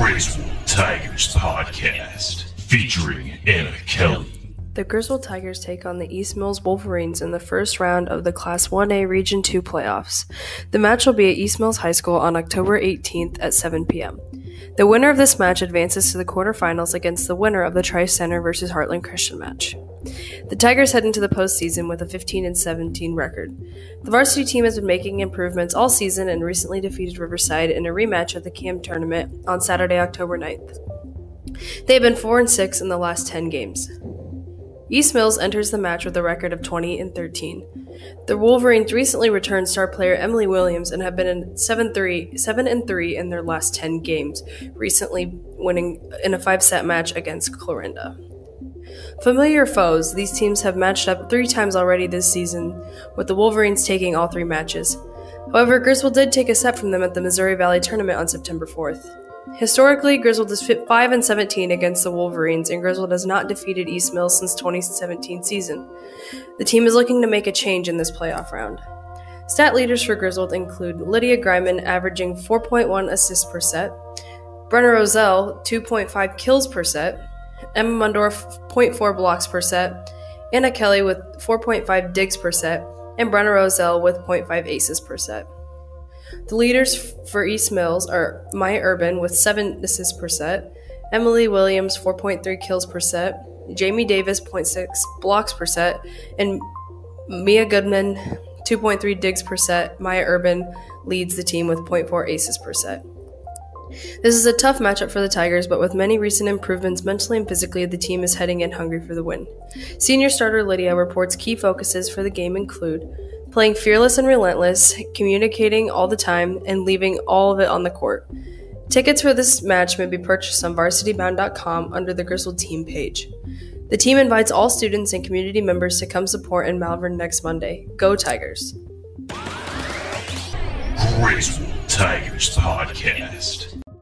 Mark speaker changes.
Speaker 1: Griswold Tigers podcast featuring Anna Kelley.
Speaker 2: The Griswold Tigers take on the East Mills Wolverines in the first round of the Class 1A Region 2 playoffs. The match will be at East Mills High School on October 18th at 7 p.m. The winner of this match advances to the quarterfinals against the winner of the Tri Center versus Heartland Christian match. The Tigers head into the postseason with a 15 and 17 record. The varsity team has been making improvements all season and recently defeated Riverside in a rematch of the CAM tournament on Saturday, October 9th. They have been 4 and 6 in the last 10 games. East Mills enters the match with a record of 20 and 13. The Wolverines recently returned star player Emily Williams and have been in 7-3, 7 and 3 in their last 10 games, recently winning in a 5-set match against Clarinda. Familiar foes, these teams have matched up 3 times already this season, with the Wolverines taking all 3 matches. However, Griswold did take a set from them at the Missouri Valley Tournament on September 4th. Historically, Griswold is 5 and 17 against the Wolverines, and Griswold has not defeated East Mills since 2017 season. The team is looking to make a change in this playoff round. Stat leaders for Griswold include Lydia Greiman averaging 4.1 assists per set, Brenna Roselle 2.5 kills per set, Emma Mundorf 0.4 blocks per set, Anna Kelley with 4.5 digs per set, and Brenna Roselle with 0.5 aces per set. The leaders for East Mills are Maya Urban with 7 assists per set, Emily Williams 4.3 kills per set, Jamie Davis 0.6 blocks per set, and Mia Goodman 2.3 digs per set. Maya Urban leads the team with 0.4 aces per set. This is a tough matchup for the Tigers, but with many recent improvements mentally and physically, the team is heading in hungry for the win. Senior starter Lydia reports key focuses for the game include playing fearless and relentless, communicating all the time, and leaving all of it on the court. Tickets for this match may be purchased on varsitybound.com under the Griswold team page. The team invites all students and community members to come support in Malvern next Monday. Go Tigers!
Speaker 1: Tigers podcast.